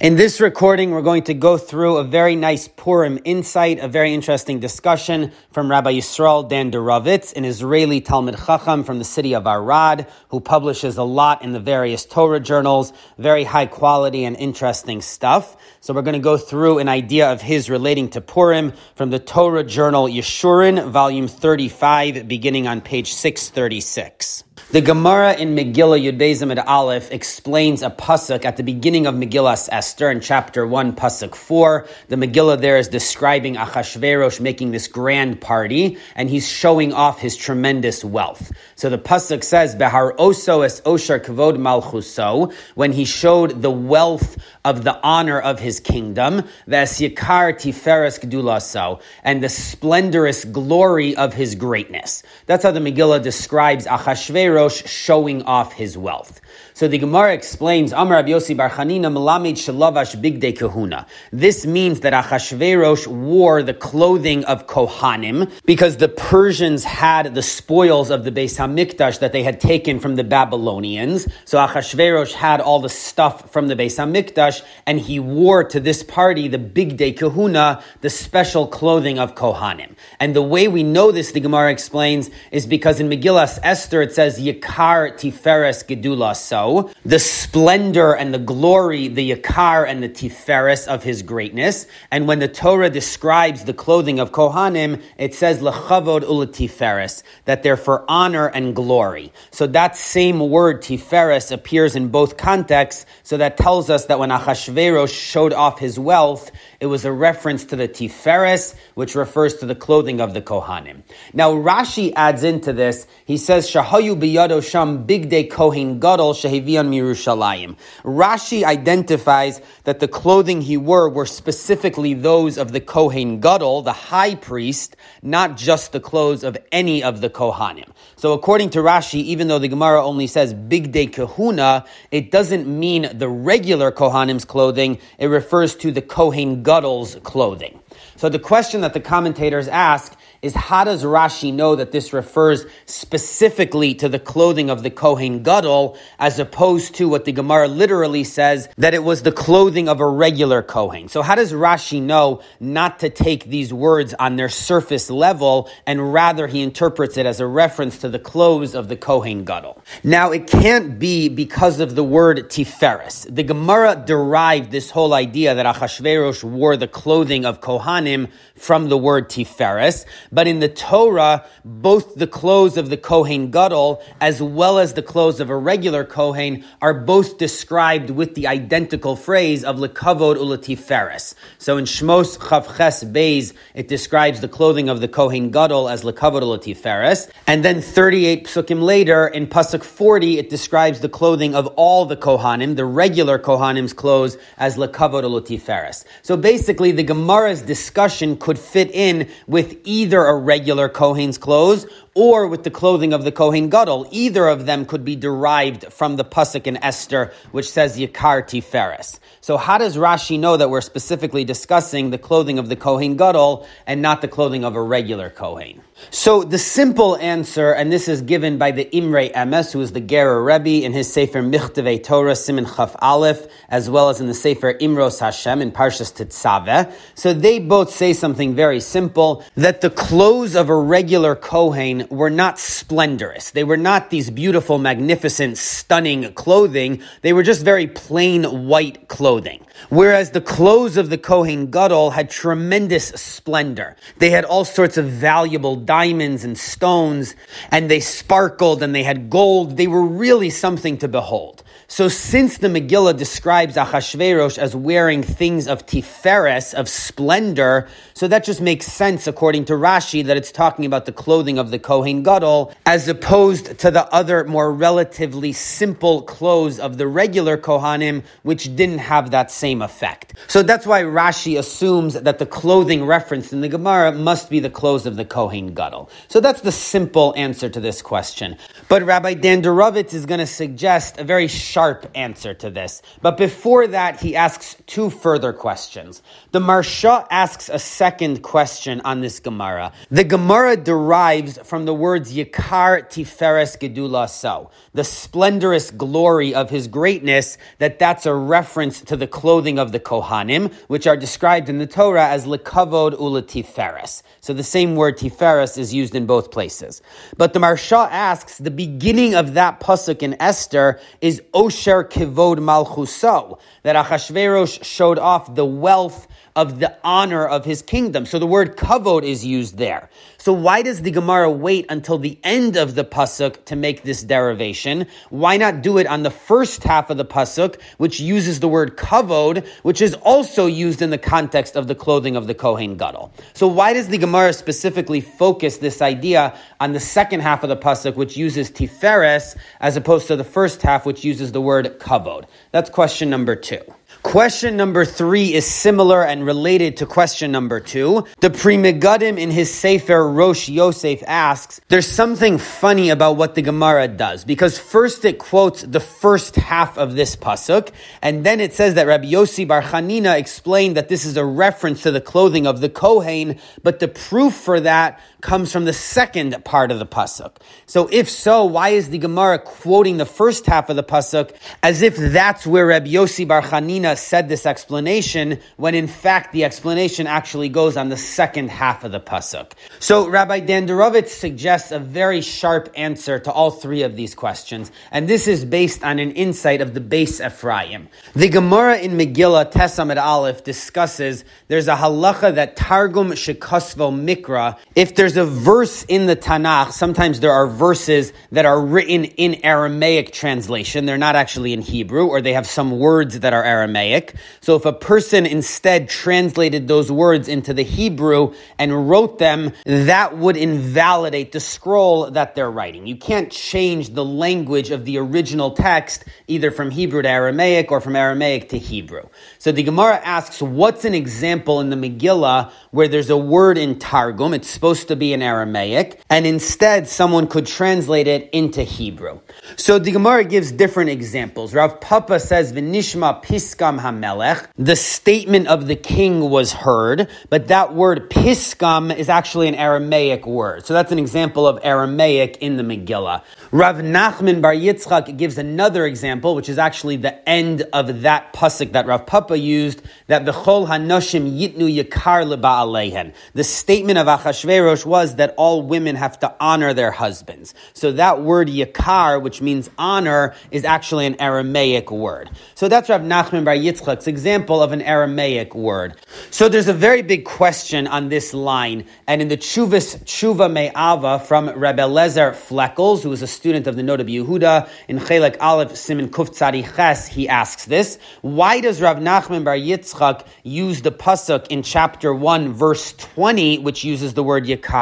In this recording, we're going to go through a very nice Purim insight, a very interesting discussion from Rabbi Yisrael Dan Dorovitz, an Israeli Talmud Chacham from the city of Arad, who publishes a lot in the various Torah journals, very high quality and interesting stuff. So we're going to go through an idea of his relating to Purim from the Torah journal Yeshurun, volume 35, beginning on page 636. The Gemara in Megillah Yud Bezim Aleph explains a pasuk at the beginning of Megillah Esther in chapter 1, pasuk 4. The Megillah there is describing Achashverosh making this grand party, and he's showing off his tremendous wealth. So the pasuk says, Behar oso es osher kavod malchuso, when he showed the wealth of the honor of his kingdom, ves yakar tiferes gedulaso, and the splendorous glory of his greatness. That's how the Megillah describes Achashverosh showing off his wealth. So the Gemara explains, Amar Rabbi Yossi Bar Chanina Melamed Shalavash Bigdei Kahuna. This means that Achashverosh wore the clothing of Kohanim because the Persians had the spoils of the Beis Hamikdash that they had taken from the Babylonians. So Achashverosh had all the stuff from the Beis Hamikdash and he wore to this party the Bigdei Kahuna, the special clothing of Kohanim. And the way we know this, the Gemara explains, is because in Megillas Esther it says Yikar Tiferes Gedula so the splendor and the glory, the yakar and the tiferes of his greatness. And when the Torah describes the clothing of Kohanim, it says lechavod ulatiferes, that they're for honor and glory. So that same word tiferes appears in both contexts. So that tells us that when Achashverosh showed off his wealth, it was a reference to the tiferes, which refers to the clothing of the Kohanim. Now Rashi adds into this. He says shahayu biyado sham bigdei kohen gadol shehi Mirushalayim. Rashi identifies that the clothing he wore were specifically those of the Kohen Gadol, the high priest, not just the clothes of any of the Kohanim. So according to Rashi, even though the Gemara only says Bigdei Kahuna, it doesn't mean the regular Kohanim's clothing, it refers to the Kohen Gadol's clothing. So the question that the commentators ask is how does Rashi know that this refers specifically to the clothing of the Kohen Gadol as opposed to what the Gemara literally says that it was the clothing of a regular Kohen? So how does Rashi know not to take these words on their surface level and rather he interprets it as a reference to the clothes of the Kohen Gadol? Now it can't be because of the word Tiferes. The Gemara derived this whole idea that Achashverosh wore the clothing of Kohanim from the word Tiferes. But in the Torah, both the clothes of the Kohen Gadol as well as the clothes of a regular Kohen are both described with the identical phrase of lekavod ulatiferes. So in Shmos Chavches Beis, it describes the clothing of the Kohen Gadol as lekavod ulatiferes. And then 38 psukim later, in Pasuk 40, it describes the clothing of all the Kohanim, the regular Kohanim's clothes, as lekavod ulatiferes. So basically, the Gemara's discussion could fit in with either a regular Kohen's clothes or with the clothing of the Kohen Gadol. Either of them could be derived from the Pasuk in Esther, which says Yikar Tiferes. So how does Rashi know that we're specifically discussing the clothing of the Kohen Gadol and not the clothing of a regular Kohen? So the simple answer, and this is given by the Imre Emes, who is the Gerer Rebbe in his Sefer Michtevei Torah Simin Chaf Aleph, as well as in the Sefer Imros Hashem in Parshas Tetzaveh. So they both say something very simple, that the clothes of a regular Kohen were not splendorous. They were not these beautiful, magnificent, stunning clothing. They were just very plain white clothing. Whereas the clothes of the Kohen Gadol had tremendous splendor. They had all sorts of valuable diamonds and stones, and they sparkled and they had gold. They were really something to behold. So since the Megillah describes Achashverosh as wearing things of tiferes, of splendor, so that just makes sense according to Rashi that it's talking about the clothing of the Kohen Gadol, as opposed to the other more relatively simple clothes of the regular Kohanim, which didn't have that same effect. So that's why Rashi assumes that the clothing referenced in the Gemara must be the clothes of the Kohen Gadol. So that's the simple answer to this question. But Rabbi Dan Dorovitz is going to suggest a very sharp answer to this. But before that, he asks two further questions. The Maharsha asks a second question on this Gemara. The Gemara derives from the words Yikar Tiferes Gedula So, the splendorous glory of his greatness, that that's a reference to the clothing of the Kohanim, which are described in the Torah as Lekavod Ula Tiferes. So the same word Tiferes is used in both places. But the Maharsha asks, the beginning of that pasuk in Esther is Osher Kivod Malchuso, that Achashverosh showed off the wealth of the honor of his kingdom. So the word kavod is used there. So why does the Gemara wait until the end of the pasuk to make this derivation? Why not do it on the first half of the pasuk, which uses the word kavod, which is also used in the context of the clothing of the Kohen Gadol? So why does the Gemara specifically focus this idea on the second half of the pasuk, which uses tiferes, as opposed to the first half, which uses the word kavod? That's question number two. Question number three is similar and related to question number two. The Pri Megadim in his Sefer Rosh Yosef asks, there's something funny about what the Gemara does, because first it quotes the first half of this pasuk, and then it says that Rabbi Yossi Bar Chanina explained that this is a reference to the clothing of the Kohen, but the proof for that comes from the second part of the pasuk. So if so, why is the Gemara quoting the first half of the pasuk as if that's where Rabbi Yossi Bar Chanina said this explanation, when in fact the explanation actually goes on the second half of the pasuk? So Rabbi Dandarovitz suggests a very sharp answer to all three of these questions, and this is based on an insight of the Beis Ephraim. The Gemara in Megillah Tesamid Aleph discusses there's a halacha that Targum Shekosvo Mikra, if there's there's a verse in the Tanakh, sometimes there are verses that are written in Aramaic translation. They're not actually in Hebrew, or they have some words that are Aramaic. So if a person instead translated those words into the Hebrew and wrote them, that would invalidate the scroll that they're writing. You can't change the language of the original text either from Hebrew to Aramaic or from Aramaic to Hebrew. So the Gemara asks, what's an example in the Megillah where there's a word in Targum? It's supposed to be in Aramaic, and instead someone could translate it into Hebrew. So the Gemara gives different examples. Rav Papa says, "V'nishma piskam hamelech." The statement of the king was heard, but that word piskam is actually an Aramaic word. So that's an example of Aramaic in the Megillah. Rav Nachman Bar Yitzchak gives another example, which is actually the end of that pasuk that Rav Papa used, that v'chol hanoshim yitnu yakar leba'alehen. The statement of Achashverosh was that all women have to honor their husbands. So that word yakar, which means honor, is actually an Aramaic word. So that's Rav Nachman Bar Yitzchak's example of an Aramaic word. So there's a very big question on this line, and in the Chuvas Chuva Me'ava from Rebbe Lezer Fleckels, who is a student of the Noda Yehuda, in Chelek Aleph Simin Kuf Tzadi Ches, he asks this, why does Rav Nachman Bar Yitzchak use the pasuk in chapter 1, verse 20, which uses the word yakar,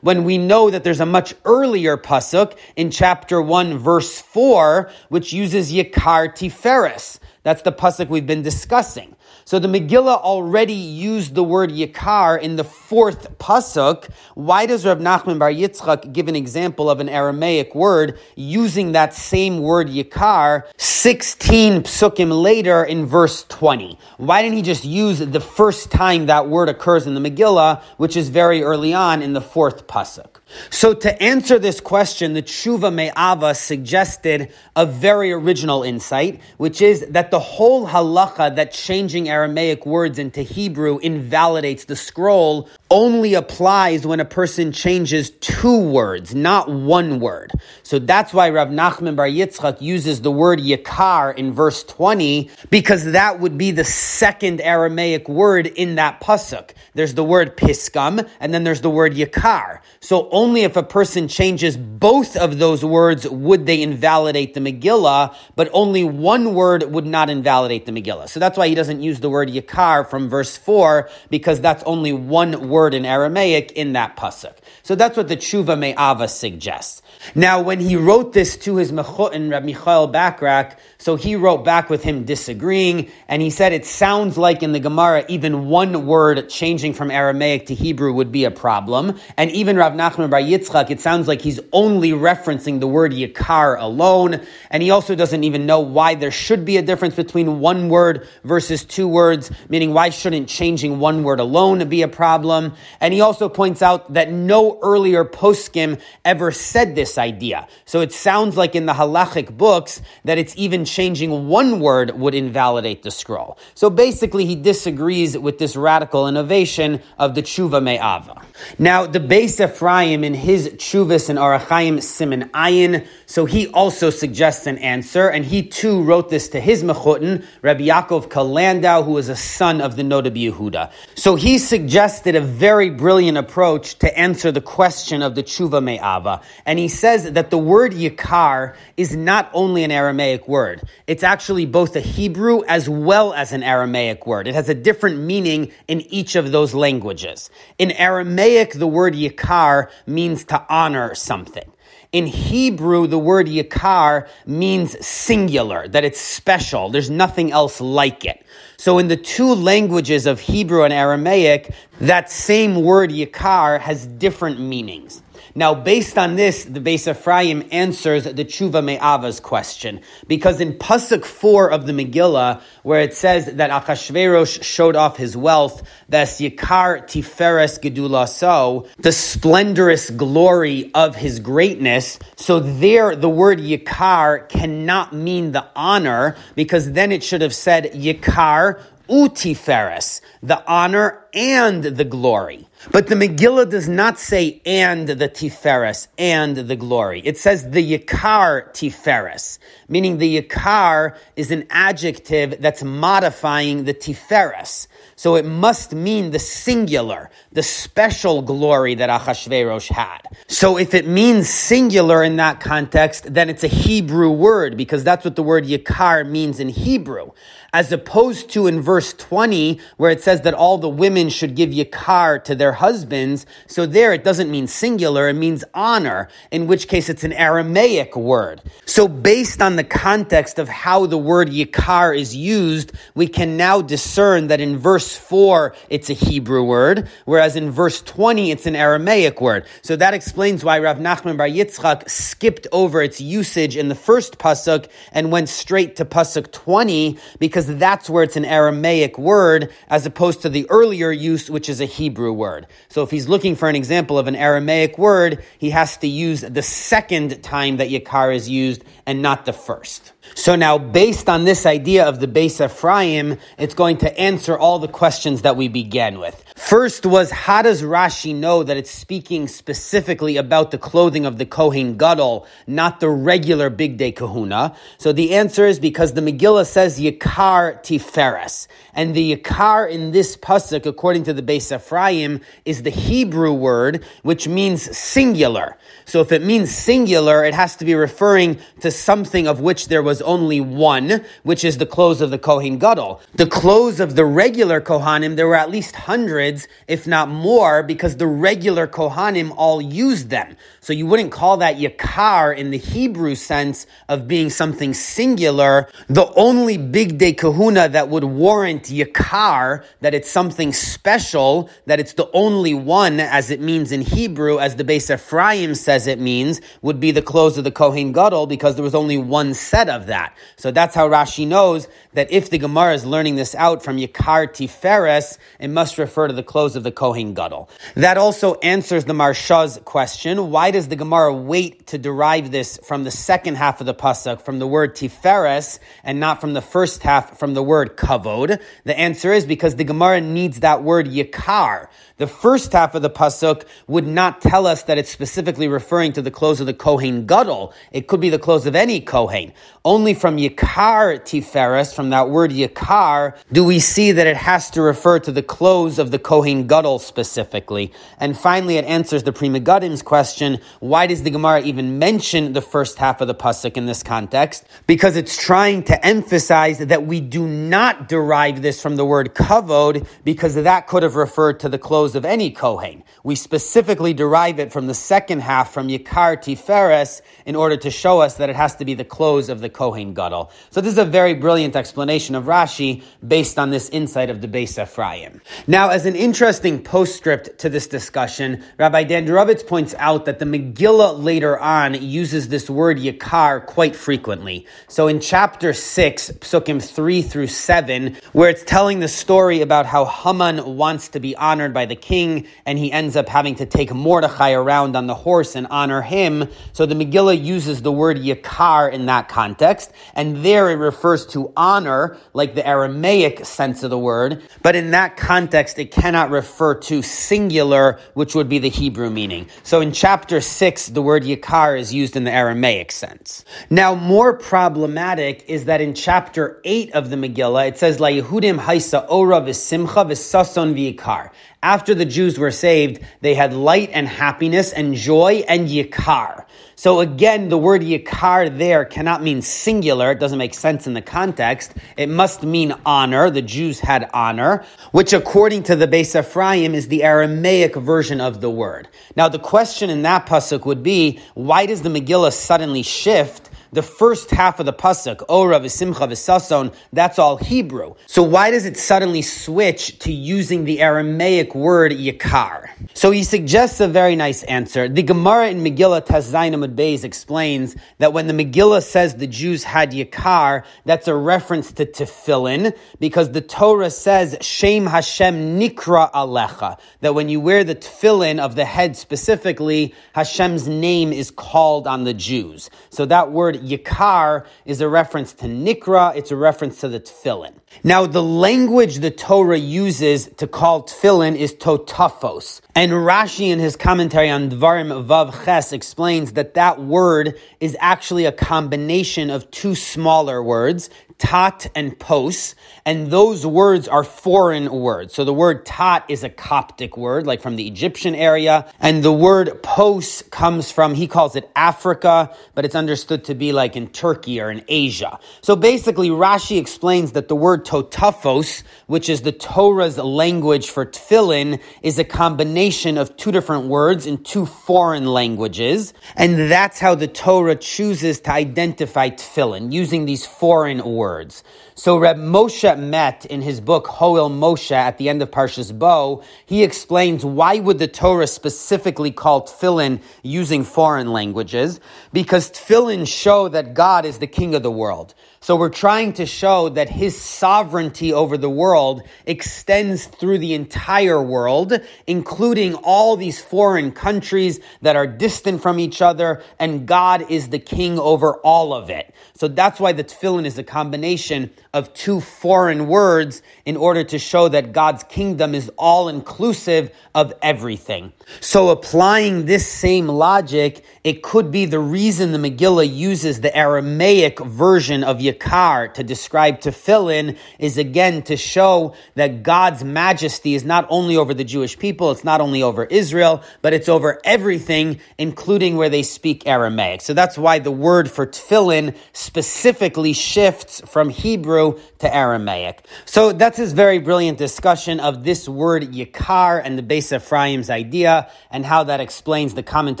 when we know that there's a much earlier pasuk in chapter 1, verse 4, which uses yakar tiferes? That's the pasuk we've been discussing. So the Megillah already used the word Yikar in the fourth pasuk. Why does Rav Nachman Bar Yitzchak give an example of an Aramaic word using that same word Yikar 16 psukim later in verse 20? Why didn't he just use the first time that word occurs in the Megillah, which is very early on in the fourth pasuk? So to answer this question, the Tshuva Me'ava suggested a very original insight, which is that the whole halacha that changing Aramaic words into Hebrew invalidates the scroll only applies when a person changes two words, not one word. So that's why Rav Nachman Bar Yitzchak uses the word yakar in verse 20, because that would be the second Aramaic word in that pasuk. There's the word piskam, and then there's the word yakar. So only if a person changes both of those words would they invalidate the Megillah, but only one word would not invalidate the Megillah. So that's why he doesn't use the word yakar from verse 4, because that's only one word in Aramaic in that pasuk. So that's what the Tshuva Me'ava suggests. Now, when he wrote this to his Mechutin, Rabbi Michael Bakrak, so he wrote back with him disagreeing, and he said it sounds like in the Gemara, even one word changing from Aramaic to Hebrew would be a problem. And even Rav Nachman Bar Yitzchak, it sounds like he's only referencing the word Yikar alone, and he also doesn't even know why there should be a difference between one word versus two words, meaning why shouldn't changing one word alone be a problem? And he also points out that no earlier poskim ever said this idea. So it sounds like in the halachic books that it's even changing one word would invalidate the scroll. So basically, he disagrees with this radical innovation of the tshuva me'ava. Now, the Beis Ephraim in his Chuvas and Orach Chaim Siman Ayin, so he also suggests an answer, and he too wrote this to his Mechutin, Rabbi Yaakov Kalandau, who was a son of the Noda B'Yehuda. So he suggested a very brilliant approach to answer the question of the Tshuva Me'ava, and he says that the word Yakar is not only an Aramaic word, it's actually both a Hebrew as well as an Aramaic word. It has a different meaning in each of those languages. In Aramaic, the word yikar means to honor something. In Hebrew, the word yikar means singular, that it's special. There's nothing else like it. So in the two languages of Hebrew and Aramaic, that same word yikar has different meanings. Now, based on this, the Beis Ephraim answers the Tshuva Me'ava's question. Because in Pasuk 4 of the Megillah, where it says that Achashverosh showed off his wealth, that's Yikar Tiferes Gedulaso, the splendorous glory of his greatness. So there, the word Yikar cannot mean the honor, because then it should have said Yikar Utiferes, the honor and the glory. But the Megillah does not say and the Tiferes and the glory. It says the Yakar Tiferes, meaning the Yakar is an adjective that's modifying the Tiferes. So it must mean the singular, the special glory that Achashverosh had. So if it means singular in that context, then it's a Hebrew word because that's what the word Yakar means in Hebrew as opposed to in verse 20, where it says that all the women should give yakar to their husbands. So there it doesn't mean singular, it means honor, in which case it's an Aramaic word. So based on the context of how the word yakar is used, we can now discern that in verse 4 it's a Hebrew word, whereas in verse 20 it's an Aramaic word. So that explains why Rav Nachman Bar Yitzchak skipped over its usage in the first pasuk and went straight to pasuk 20 because because that's where it's an Aramaic word as opposed to the earlier use, which is a Hebrew word. So if he's looking for an example of an Aramaic word, he has to use the second time that Yakar is used and not the first. So now, based on this idea of the Beis Ephraim, it's going to answer all the questions that we began with. First was, how does Rashi know that it's speaking specifically about the clothing of the Kohen Gadol, not the regular big day kahuna? So the answer is because the Megillah says Yakar Tiferes. And the Yakar in this pasuk, according to the Beis Ephraim, is the Hebrew word, which means singular. So if it means singular, it has to be referring to something of which there was only one, which is the clothes of the Kohen Gadol. The clothes of the regular Kohanim, there were at least hundreds, if not more, because the regular Kohanim all used them. So you wouldn't call that Yakar in the Hebrew sense of being something singular. The only big day kehuna that would warrant Yakar, that it's something special, that it's the only one, as it means in Hebrew, as the Beis Ephraim says it means, would be the clothes of the Kohen Gadol, because there was only one set of that. So that's how Rashi knows that if the Gemara is learning this out from Yakar Tiferes, it must refer to the clothes of the Kohen Gadol. That also answers the Maharsha's question. Why does the Gemara wait to derive this from the second half of the pasuk, from the word tiferes, and not from the first half, from the word kavod? The answer is because the Gemara needs that word yakar. The first half of the pasuk would not tell us that it's specifically referring to the clothes of the Kohen Gadol. It could be the clothes of any Kohen. Only from Yakar Tiferes, from that word Yakar, do we see that it has to refer to the clothes of the Kohen Gadol specifically. And finally, it answers the Pri Megadim's question, why does the Gemara even mention the first half of the Pasuk in this context? Because it's trying to emphasize that we do not derive this from the word kavod, because that could have referred to the clothes of any Kohen. We specifically derive it from the second half, from Yikar Tiferes, in order to show us that it has to be the clothes of the Kohen Gadol. So this is a very brilliant explanation of Rashi based on this insight of the Beis Ephraim. Now, as an interesting postscript to this discussion, Rabbi Dandarovitz points out that the Megillah later on uses this word Yikar quite frequently. So in chapter 6, psukim 3 through 7, where it's telling the story about how Haman wants to be honored by the king, and he ends up having to take Mordechai around on the horse and honor him. So the Megillah uses the word Yakar in that context, and there it refers to honor, like the Aramaic sense of the word, but in that context, it cannot refer to singular, which would be the Hebrew meaning. So in chapter 6, the word Yakar is used in the Aramaic sense. Now, more problematic is that in chapter 8 of the Megillah, it says, La Yehudim haisa ora v'simcha v'sason v'yikar. After the Jews were saved, they had light and happiness and joy and yikar. So again, the word yikar there cannot mean singular. It doesn't make sense in the context. It must mean honor. The Jews had honor, which according to the Beis Ephraim is the Aramaic version of the word. Now the question in that pasuk would be, why does the Megillah suddenly shift the first half of the pasuk, Ora v'simcha v'sason, that's all Hebrew. So why does it suddenly switch to using the Aramaic word yakar? So he suggests a very nice answer. The Gemara in Megillah Tazainamud Beis explains that when the Megillah says the Jews had yakar, that's a reference to tefillin, because the Torah says Shem Hashem Nikra Alecha, that when you wear the tefillin of the head specifically, Hashem's name is called on the Jews. So that word Yikar is a reference to Nikra, it's a reference to the Tefillin. Now, the language the Torah uses to call Tefillin is Totafos. And Rashi in his commentary on Dvarim Vav Ches explains that that word is actually a combination of two smaller words, tat and pos, and those words are foreign words. So the word tat is a Coptic word, like from the Egyptian area, and the word pos comes from, he calls it Africa, but it's understood to be like in Turkey or in Asia. So basically, Rashi explains that the word totafos, which is the Torah's language for tefillin, is a combination of two different words in two foreign languages, and that's how the Torah chooses to identify tefillin, using these foreign words. So Reb Moshe Met in his book Hoel Moshe at the end of Parshas Bo, he explains why would the Torah specifically call tefillin using foreign languages? Because tefillin show that God is the king of the world. So we're trying to show that his sovereignty over the world extends through the entire world, including all these foreign countries that are distant from each other, and God is the king over all of it. So that's why the tefillin is a combination of two foreign words in order to show that God's kingdom is all inclusive of everything. So applying this same logic, it could be the reason the Megillah uses the Aramaic version of Yakar to describe tefillin is again to show that God's majesty is not only over the Jewish people, it's not only over Israel, but it's over everything, including where they speak Aramaic. So that's why the word for tefillin specifically shifts from Hebrew to Aramaic. So that's his very brilliant discussion of this word Yikar and the Beis Ephraim's idea and how that explains the comment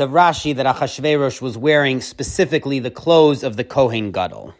of Rashi that Achashverosh was wearing specifically the clothes of the Kohen Gadol.